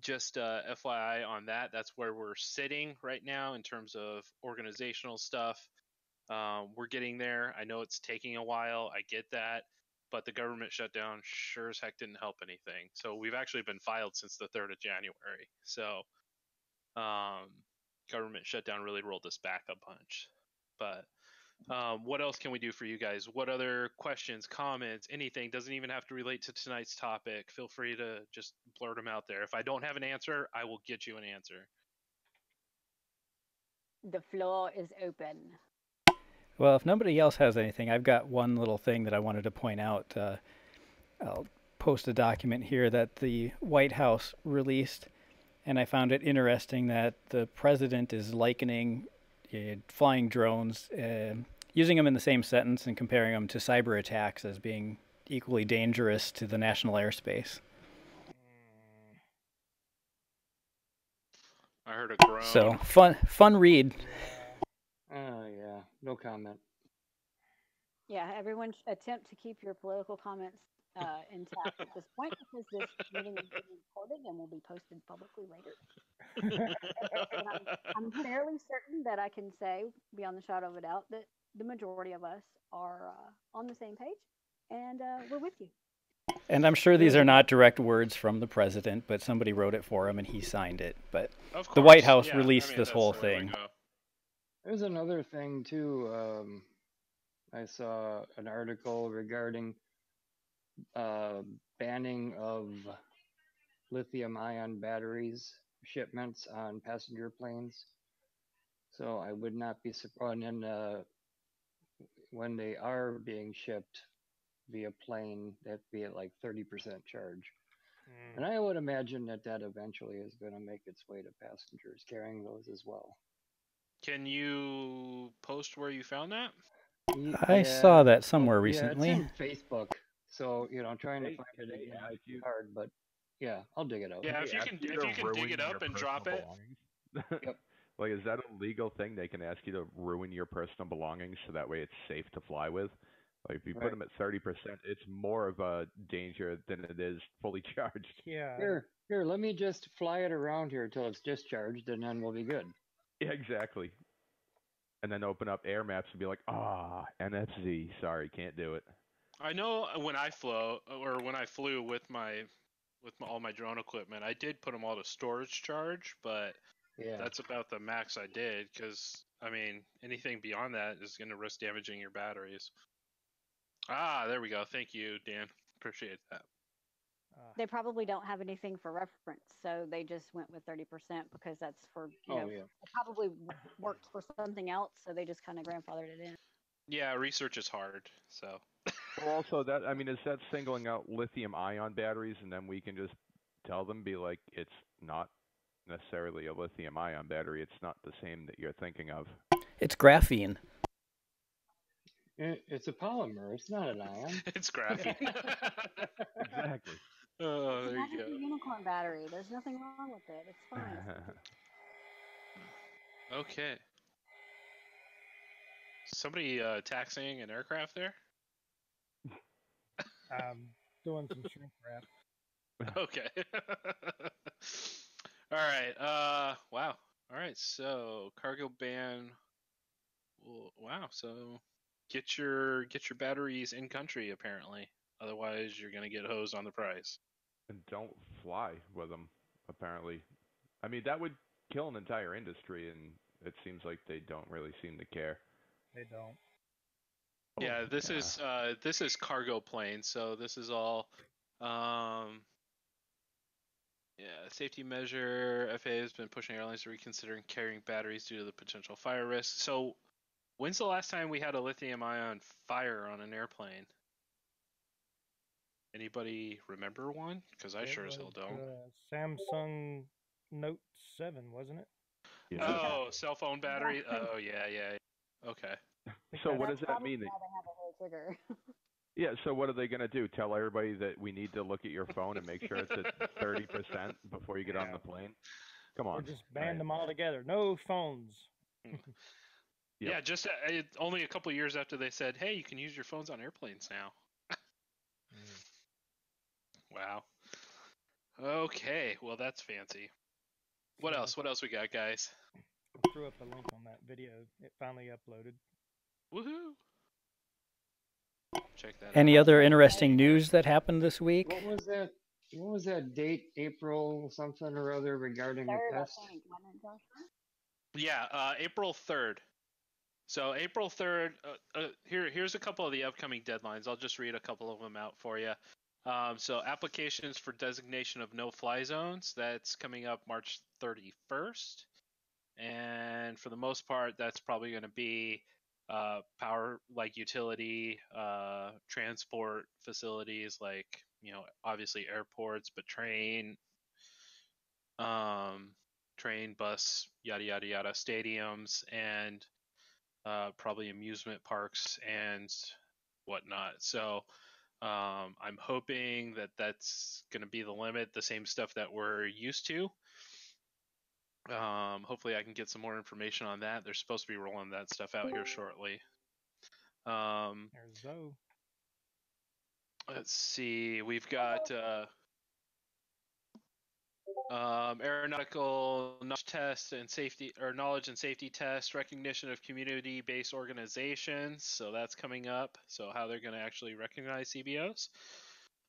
just uh, FYI on that, that's where we're sitting right now in terms of organizational stuff. Um, we're getting there. I know it's taking a while. I get that. But the government shutdown sure as heck didn't help anything. So we've actually been filed since the 3rd of January. So um, government shutdown really rolled us back a bunch. But um, what else can we do for you guys? What other questions, comments, anything? Doesn't even have to relate to tonight's topic. Feel free to just blurt them out there. If I don't have an answer, I will get you an answer. The floor is open. Well, if nobody else has anything, I've got one little thing that I wanted to point out. Uh, I'll post a document here that the White House released, and I found it interesting that the president is likening flying drones, uh, using them in the same sentence and comparing them to cyber attacks as being equally dangerous to the national airspace. I heard a groan. So fun, fun read. Oh yeah, no comment. Yeah, everyone attempt to keep your political comments uh, intact at this point because this meeting is being recorded and will be posted publicly later. And I'm, I'm fairly certain that I can say, beyond the shadow of a doubt, that the majority of us are uh, on the same page and uh, we're with you. And I'm sure these are not direct words from the president, but somebody wrote it for him and he signed it. But Of the White House yeah, I released mean, this whole the way to thing. There's another thing too. Um, I saw an article regarding uh, banning of lithium-ion batteries shipments on passenger planes. So I would not be surprised. And uh, when they are being shipped via plane, that'd be at like 30% charge. Mm. And I would imagine that that eventually is going to make its way to passengers carrying those as well. Can you post where you found that? I yeah, saw that somewhere recently. yeah, it's recently. in Facebook. So you know, trying to find it they again ask might be you- hard, but yeah, I'll dig it up. Yeah, if you can- to if you can dig it up and drop it. Yep. like, is that a legal thing? They can ask you to ruin your personal belongings so that way it's safe to fly with. Like, if you put them at thirty percent, it's more of a danger than it is fully charged. Yeah. Here, here, let me just fly it around here till it's discharged, and then we'll be good. Yeah, exactly. And then open up air maps and be like, ah, NFC. Sorry, can't do it. I know when I flew or when I flew with my with my, all my drone equipment, I did put them all to storage charge, but Yeah. that's about the max I did because I mean, anything beyond that is going to risk damaging your batteries. Ah, there we go. Thank you, Dan. Appreciate that. Uh, They probably don't have anything for reference, so they just went with 30% because that's for, you Oh know, yeah. it probably w- worked for something else, so they just kind of grandfathered it in. Yeah, research is hard. So Well, also that I mean, is that singling out lithium-ion batteries, and then we can just tell them, be like, it's not necessarily a lithium-ion battery. It's not the same that you're thinking of. It's graphene. It, it's a polymer. It's not an ion. it's graphene. Exactly. oh, there you magic go. unicorn battery. There's nothing wrong with it. It's fine. Okay. Somebody uh, taxiing an aircraft there? I'm doing some shrink wrap. Okay. All right. Uh wow. All right. So cargo ban well, wow. So get your get your batteries in country apparently. Otherwise you're going to get hosed on the price. and don't fly with them. Apparently, I mean that would kill an entire industry, and it seems like they don't really seem to care. They don't. Oh, yeah, this yeah. is uh this is cargo plane, So this is all um yeah, safety measure. FAA has been pushing airlines to reconsider carrying batteries due to the potential fire risk. So, when's the last time we had a lithium-ion fire on an airplane? Anybody remember one? Because I It sure as hell don't. Uh, Samsung Note 7, wasn't it? Yeah. Oh, cell phone battery. Oh yeah, yeah. yeah. Okay. So what does that mean? why they have a hair trigger. Yeah. So what are they gonna do? Tell everybody that we need to look at your phone and make sure it's at thirty percent before you get on the plane? Come Or on. just ban Right. them all together. No phones. Yep. Yeah, just uh, it, only a couple years after they said, "Hey, you can use your phones on airplanes now." Wow. Okay, well that's fancy. What else? What else we got, guys? I threw up a link on that video. It finally uploaded. Woohoo! Check that Any out. other interesting news that happened this week? What was that? What was that date? April something or other regarding the Third, I pest? think, wasn't it, Josh? Yeah, uh, April third. So April third. Uh, uh, here, here's a couple of the upcoming deadlines. I'll just read a couple of them out for you. Um, so applications for designation of no-fly zones. That's coming up March 31st, and for the most part, that's probably going to be uh, power, like utility, uh, transport facilities, like you know, obviously airports, but train, um, train, bus, yada yada yada, stadiums, and uh, probably amusement parks and whatnot. So um, I'm hoping that that's going to be the limit, the same stuff that we're used to. Um, hopefully, I can get some more information on that. They're supposed to be rolling that stuff out here shortly. Um, There's Zoe. let's see. We've got uh, um, aeronautical knowledge test and safety, or knowledge and safety test, recognition of community-based organizations. So that's coming up. So how they're going to actually recognize CBOs.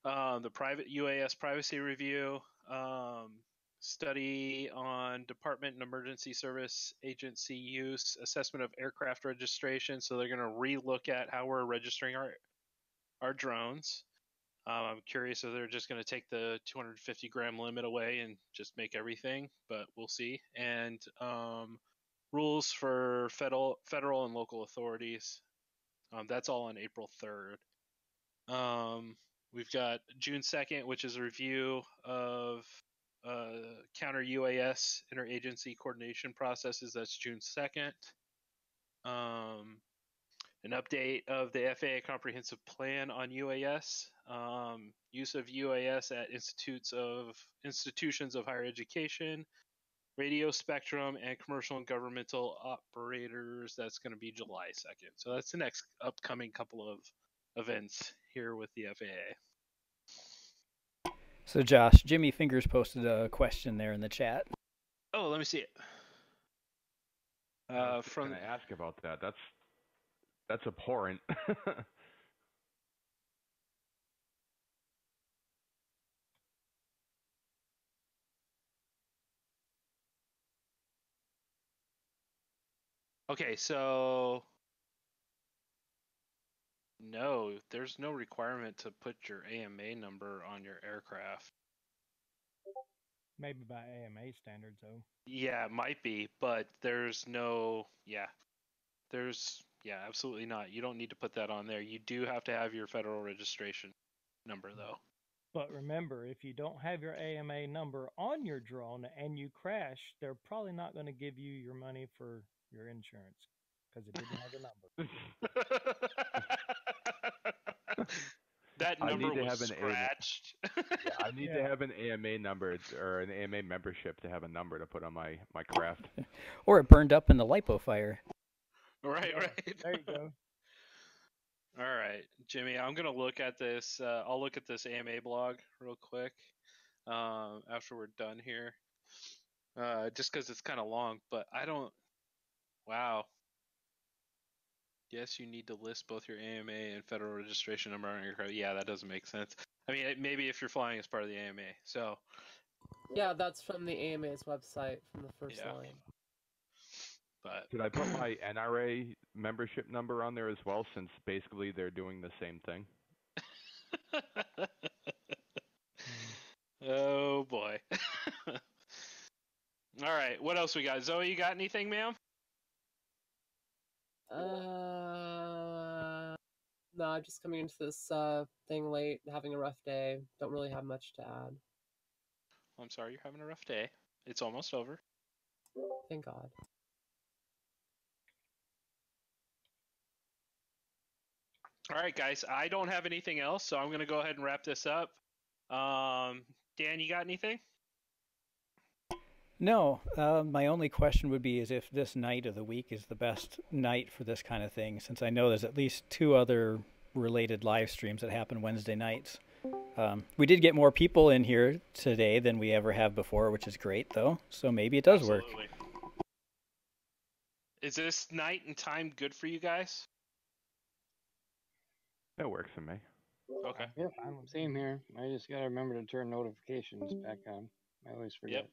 Um, the private UAS privacy review, um, study on Department and Emergency Service Agency use, assessment of aircraft registration. So they're going to relook at how we're registering our our drones. Um, I'm curious if they're just going to take the 250 gram limit away and just make everything, but we'll see. And um, rules for federal, federal and local authorities. Um, that's all on April 3rd. Um, we've got June 2nd, which is a review of uh, counter UAS interagency coordination processes. That's June 2nd. Um, an update of the FAA comprehensive plan on UAS, um, use of UAS at institutes of institutions of higher education, radio spectrum, and commercial and governmental operators. That's going to be July 2nd. So that's the next upcoming couple of events here with the FAA. So, Josh, Jimmy Fingers posted a question there in the chat. Oh, let me see it. Uh, from gonna ask about that. That's that's abhorrent. Okay, so no, there's no requirement to put your AMA number on your aircraft. Maybe by AMA standards, though. Yeah, it might be, but there's no yeah. There's yeah, absolutely not. You don't need to put that on there. You do have to have your federal registration number though. But remember, if you don't have your AMA number on your drone and you crash, they're probably not going to give you your money for your insurance because it didn't have a number. that I number need to was have an AMA. scratched. Yeah, I need to have an AMA number or an AMA membership to have a number to put on my my craft. Or it burned up in the lipo fire. right, Yeah, right. there you go. All right, Jimmy, I'm gonna look at this. Uh, I'll look at this AMA blog real quick um, after we're done here, uh, just because it's kind of long. But I don't. Wow. Yes, you need to list both your AMA and federal registration number on your car. Yeah, that doesn't make sense. I mean, maybe if you're flying as part of the AMA. So Yeah, that's from the AMA's website from the first Yeah. line. but Should I put my NRA membership number on there as well, since basically they're doing the same thing? oh boy. All right, what else we got? Zoe, you got anything, ma'am? Uh, no, I'm just coming into this uh thing late, having a rough day. Don't really have much to add. I'm sorry you're having a rough day. It's almost over. Thank God. All right, guys. I don't have anything else, so I'm going to go ahead and wrap this up. Um, Dan, you got anything? No, uh, my only question would be is if this night of the week is the best night for this kind of thing, since I know there's at least two other related live streams that happen Wednesday nights. Um, we did get more people in here today than we ever have before, which is great, though. So maybe it does work. Is this night and time good for you guys? That works for me. Okay. Yep, Fine with same here. I just gotta remember to turn notifications back on. I always forget.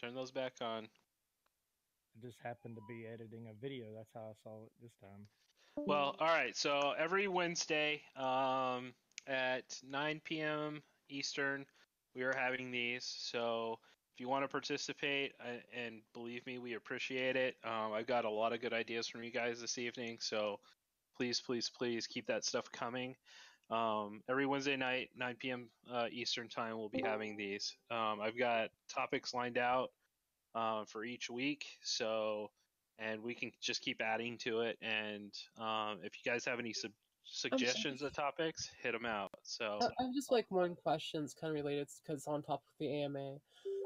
Turn those back on. I just happened to be editing a video. That's how I saw it this time. Well, all right. So every Wednesday um, at 9 p.m. Eastern, we are having these. So if you want to participate, and believe me, we appreciate it. Um, I've got a lot of good ideas from you guys this evening. So please, please, please keep that stuff coming. Um, every Wednesday night, 9 p.m. Uh, Eastern time, we'll be having these. Um, I've got topics lined out uh, for each week. So and we can just keep adding to it. And um, if you guys have any sub- suggestions of topics, hit them out. So I have just like one question that's kind of related because on top of the AMA.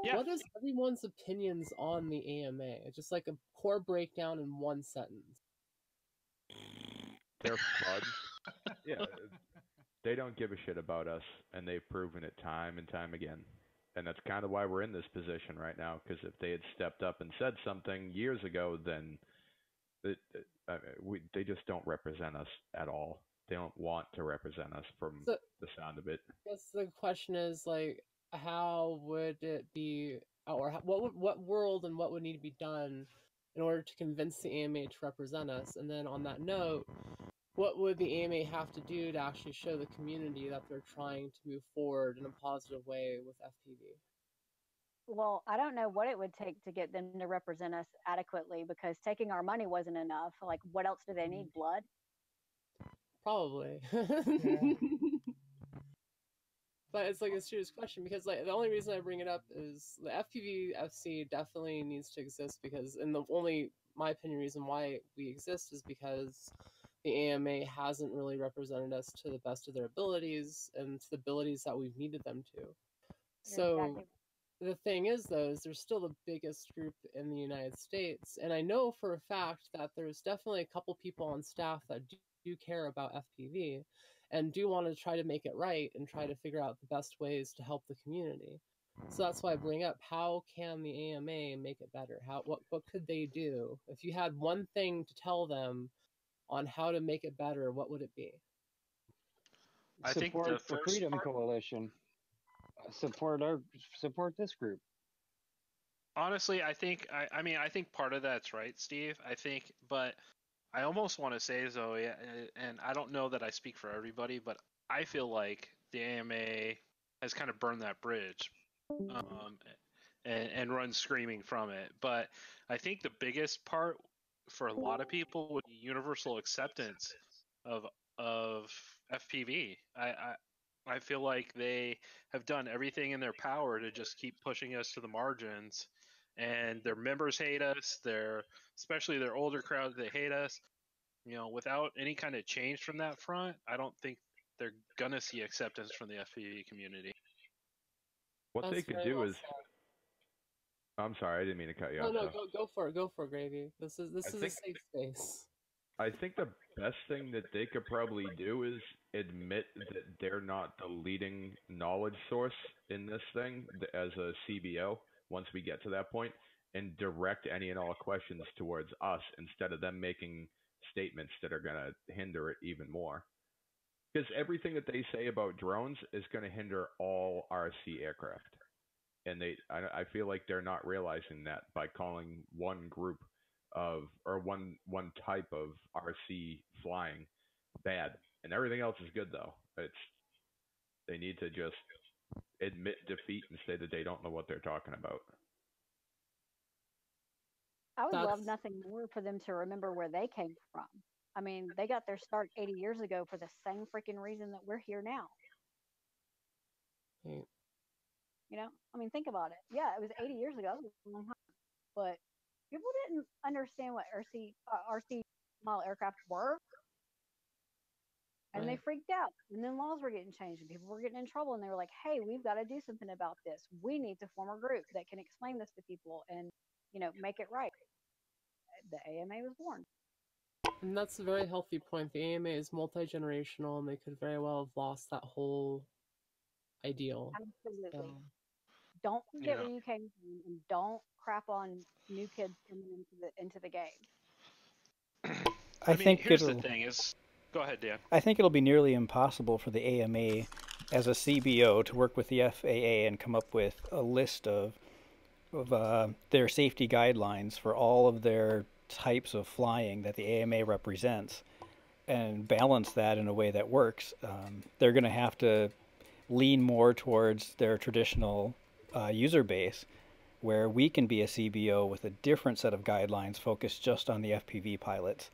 yeah, What is everyone's opinions on the AMA? It's Just like a core breakdown in one sentence. They're floods. yeah, they don't give a shit about us, and they've proven it time and time again. And that's kind of why we're in this position right now. Because if they had stepped up and said something years ago, then it, it, uh, we, they just don't represent us at all. They don't want to represent us from So- the sound of it. I guess the question is like, how would it be, or how, what would, what world and what would need to be done in order to convince the AMA to represent us? And then on that note, what would the AMA have to do to actually show the community that they're trying to move forward in a positive way with FPV? Well, I don't know what it would take to get them to represent us adequately because taking our money wasn't enough. Like, what else do they mm-hmm. need? Blood? Probably. but it's like a serious question because like the only reason I bring it up is the FPV FC definitely needs to exist because and the only my opinion reason why we exist is because the AMA hasn't really represented us to the best of their abilities and to the abilities that we've needed them to. You're So exactly- the thing is though is they're still the biggest group in the united states and i know for a fact that there's definitely a couple people on staff that do, do care about fpv and do want to try to make it right and try to figure out the best ways to help the community. So that's why i bring up how can the ama make it better? How what, what could they do? If you had one thing to tell them on how to make it better what would it be I think support the the, Freedom part- Coalition. Uh, Support our support this group. honestly, I think I, I mean I think part of that's right, Steve. I think, but I almost want to say Zoe, and I don't know that I speak for everybody, but I feel like the AMA has kind of burned that bridge, um, and, and run screaming from it. But I think the biggest part for a lot of people would be universal acceptance of of FPV. I, I I feel like they have done everything in their power to just keep pushing us to the margins, and their members hate us. Their especially their older crowd, they hate us. You know, without any kind of change from that front, I don't think they're gonna see acceptance from the FPV community. What they could do well is, said. I'm sorry, I didn't mean to cut you No, off. no, Joe. go go for it, go for it, Gravy. This is this I is think- a safe space. I think the best thing that they could probably do is admit that they're not the leading knowledge source in this thing as a CBO once we get to that point and direct any and all questions towards us instead of them making statements that are going to hinder it even more. Because everything that they say about drones is going to hinder all RC aircraft. And they, I, I feel like they're not realizing that by calling one group of or one one type of RC flying bad, and everything else is good though. It's they need to just admit defeat and say that they don't know what they're talking about. I would love nothing more for them to remember where they came from. I mean, they got their start 80 years ago for the same freaking reason that we're here now. Hmm. Right. You know, I mean, think about it. Yeah, it was 80 years ago, it was a long time, but people didn't understand what RC uh, RC model aircraft were, and they freaked out. And then laws were getting changed, and people were getting in trouble, and they were like, "Hey, we've got to do something about this. We need to form a group that can explain this to people and, you know, make it right." The AMA was born. And that's a very healthy point. The AMA is multi generational, and they could very well have lost that whole ideal. Absolutely. So, don't forget Yeah. where you came from and don't crap on new kids coming into the into the game. I, mean, think here's the thing: is go ahead, Dan. I think it'll be nearly impossible for the AMA as a CBO to work with the FAA and come up with a list of of uh, their safety guidelines for all of their types of flying that the AMA represents and balance that in a way that works. Um, they're going to have to lean more towards their traditional uh, user base where we can be a CBO with a different set of guidelines focused just on the FPV pilots.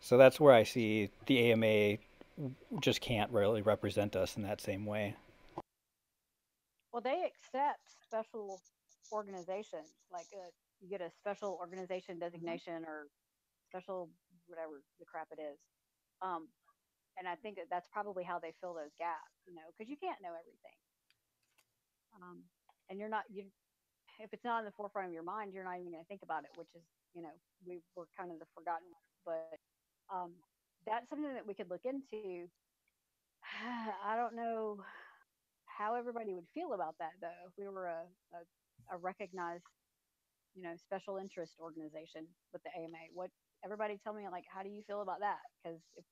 So that's where I see the AMA just can't really represent us in that same way. Well, they accept special organizations, like uh you get a special organization designation or special whatever the crap it is. Um, and I think that that's probably how they fill those gaps, you know, because you can't know everything. Um, and you're not you if it's not in the forefront of your mind, you're not even going to think about it, which is you know we were kind of the forgotten. One. But um, that's something that we could look into. I don't know how everybody would feel about that though if we were a, a, a recognized you know special interest organization with the ama what everybody tell me like how do you feel about that because if,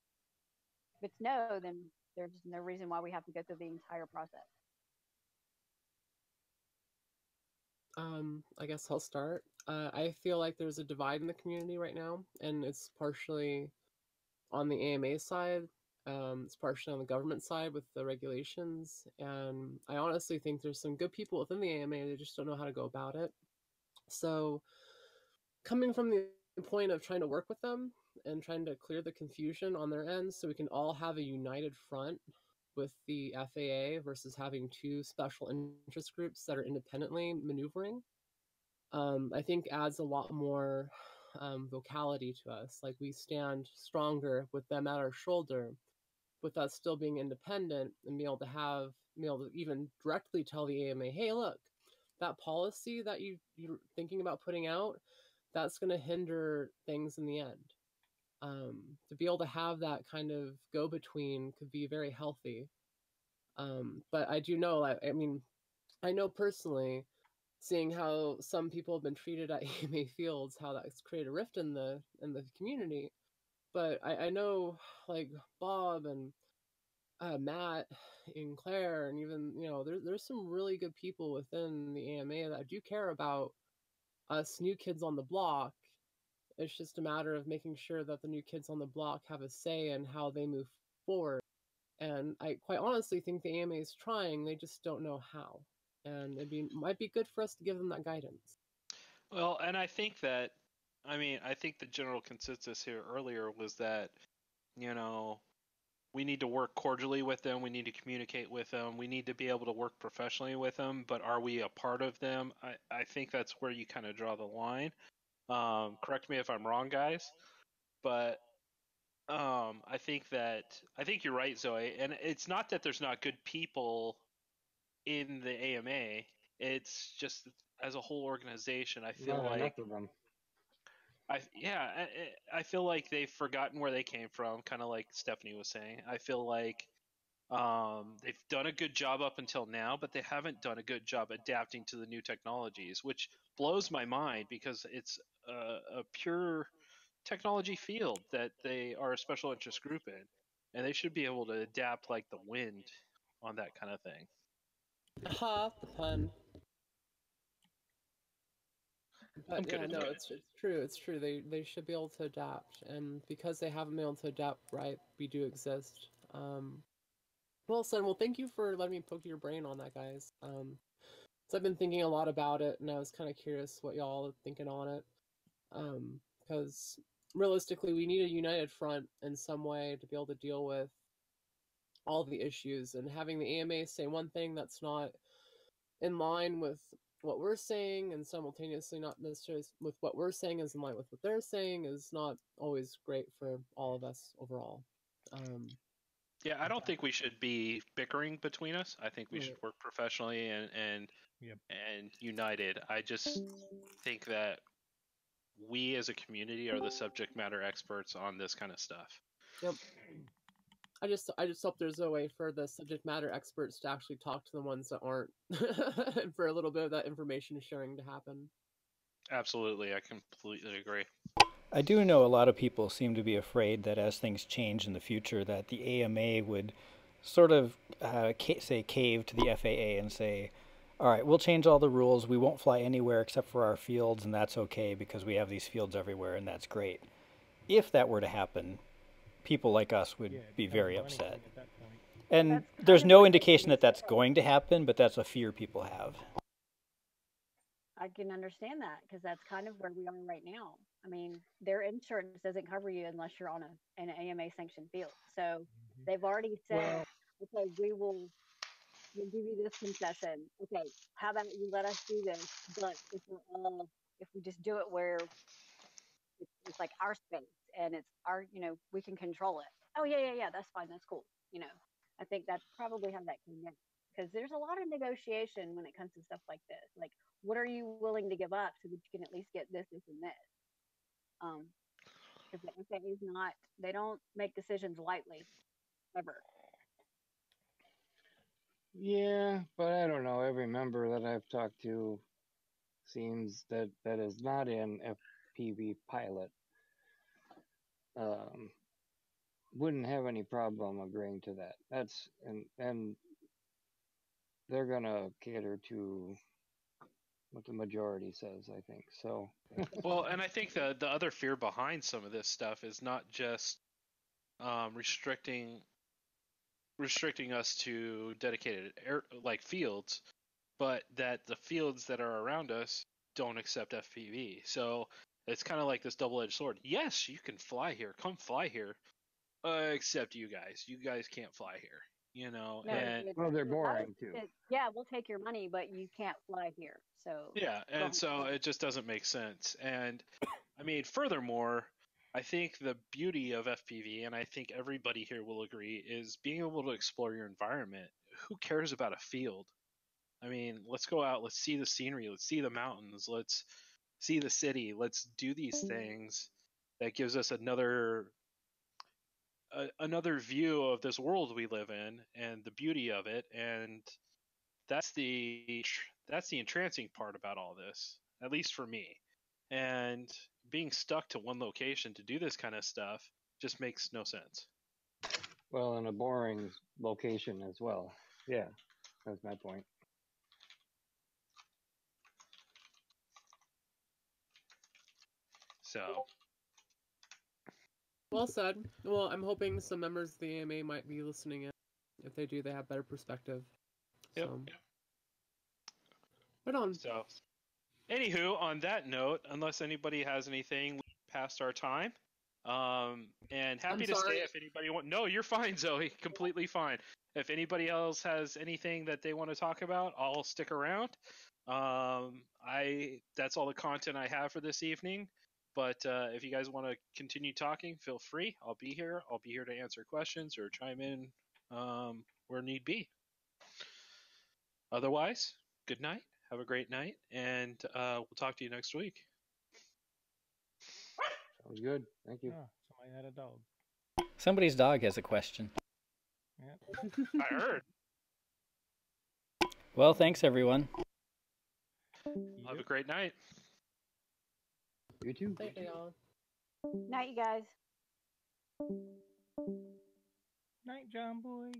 if it's no then there's no reason why we have to go through the entire process um, I guess I'll start. Uh, I feel like there's a divide in the community right now, and it's partially on the AMA side. Um, it's partially on the government side with the regulations, and I honestly think there's some good people within the AMA. They just don't know how to go about it. So, coming from the point of trying to work with them and trying to clear the confusion on their end, so we can all have a united front with the FAA versus having two special interest groups that are independently maneuvering, um, I think adds a lot more um, vocality to us. Like we stand stronger with them at our shoulder, with us still being independent and be able to have, be able to even directly tell the AMA, hey, look, that policy that you you're thinking about putting out, that's going to hinder things in the end um, to be able to have that kind of go between could be very healthy. Um, but I do know, I, I mean, I know personally, seeing how some people have been treated at AMA Fields, how that's created a rift in the in the community. But I, I know, like Bob and uh, Matt and Claire, and even you know, there, there's some really good people within the AMA that do care about us new kids on the block. It's just a matter of making sure that the new kids on the block have a say in how they move forward. And I quite honestly think the AMA is trying, they just don't know how. And it be, might be good for us to give them that guidance. Well, and I think that, I mean, I think the general consensus here earlier was that, you know, we need to work cordially with them. We need to communicate with them. We need to be able to work professionally with them. But are we a part of them? I, I think that's where you kind of draw the line. Um, correct me if I'm wrong, guys. But um, I think that I think you're right, Zoe. And it's not that there's not good people in the AMA. It's just as a whole organization, I feel Not like. I yeah, I, I feel like they've forgotten where they came from, kind of like Stephanie was saying. I feel like um, they've done a good job up until now, but they haven't done a good job adapting to the new technologies, which blows my mind because it's a, a pure technology field that they are a special interest group in, and they should be able to adapt like the wind on that kind of thing. Ha, the pun. I'm But yeah, no, it's it's true. It's true. They they should be able to adapt, and because they haven't been able to adapt right, we do exist. Um, well, said. well, thank you for letting me poke your brain on that, guys. Um, so I've been thinking a lot about it, and I was kind of curious what y'all are thinking on it. Um, because realistically, we need a united front in some way to be able to deal with all the issues, and having the AMA say one thing that's not in line with what we're saying and simultaneously not necessarily with what we're saying is in line with what they're saying is not always great for all of us overall. Um, Yeah, I don't think we should be bickering between us. I think we Right. should work professionally and and Yep. and united. I just think that we as a community are the subject matter experts on this kind of stuff. yep. I just I just hope there's a way for the subject matter experts to actually talk to the ones that aren't, and for a little bit of that information sharing to happen. Absolutely, I completely agree. I do know a lot of people seem to be afraid that as things change in the future, that the AMA would sort of uh, ca- say cave to the FAA and say, "All right, we'll change all the rules. We won't fly anywhere except for our fields, and that's okay because we have these fields everywhere, and that's great." If that were to happen, people like us would Yeah, be very upset. at that point. And there's no indication that that's going to happen, but that's a fear people have. I can understand that because that's kind of where we are right now. I mean, their insurance doesn't cover you unless you're on a an AMA sanctioned field. So Mhm. they've already said, Well- okay, we will we'll give you this concession. Okay, how about you let us do this? But if we're all if we just do it where it's, it's like our space and it's our, you know, we can control it. Oh yeah, yeah, yeah, that's fine, that's cool. You know, I think that's probably how that came in because there's a lot of negotiation when it comes to stuff like this. Like, what are you willing to give up so that you can at least get this, this, and this? Um, because the FAA is not, they don't make decisions lightly, ever. Yeah, but I don't know. Every member that I've talked to seems that that is not in FPV pilot um, wouldn't have any problem agreeing to that. That's and and they're gonna cater to what the majority says. I think so. Well, and I think the the other fear behind some of this stuff is not just um, restricting restricting us to dedicated air like fields, but that the fields that are around us don't accept FPV. So it's kind of like this double-edged sword. Yes, you can fly here. Come fly here. Uh, except you guys. You guys can't fly here. You know, No, and it's- oh, Well, they're boring us too. that- yeah, we'll take your money, but you can't fly here. So Yeah, and so it just doesn't make sense. And I mean, furthermore, I think the beauty of FPV, and I think everybody here will agree, is being able to explore your environment. Who cares about a field? I mean, let's go out, let's see the scenery, let's see the mountains, let's see the city, let's do these mm. things that gives us another a, another view of this world we live in and the beauty of it and that's the that's the entrancing part about all this at least for me and being stuck to one location to do this kind of stuff just makes no sense Well, in a boring location as well. Yeah, that's my point. So Well said. Well, I'm hoping some members of the AMA might be listening in. If they do, they have better perspective. Yep. So, right on. So, anywho, on that note, unless anybody has anything, we passed our time. Um, and happy I'm to sorry. stay if anybody want. No, you're fine, Zoe. Completely fine. If anybody else has anything that they want to talk about, I'll stick around. Um, I that's all the content I have for this evening. But uh, if you guys want to continue talking, feel free. I'll be here. I'll be here to answer questions or chime in um, where need be. Otherwise, good night. Have a great night, and uh, we'll talk to you next week. Sounds good. Thank you. Oh, somebody had a dog. Somebody's dog has a question. Yep. I heard. Well, thanks everyone. Have a great night. You too. Thank you, all. Night, you guys. Night, John boy.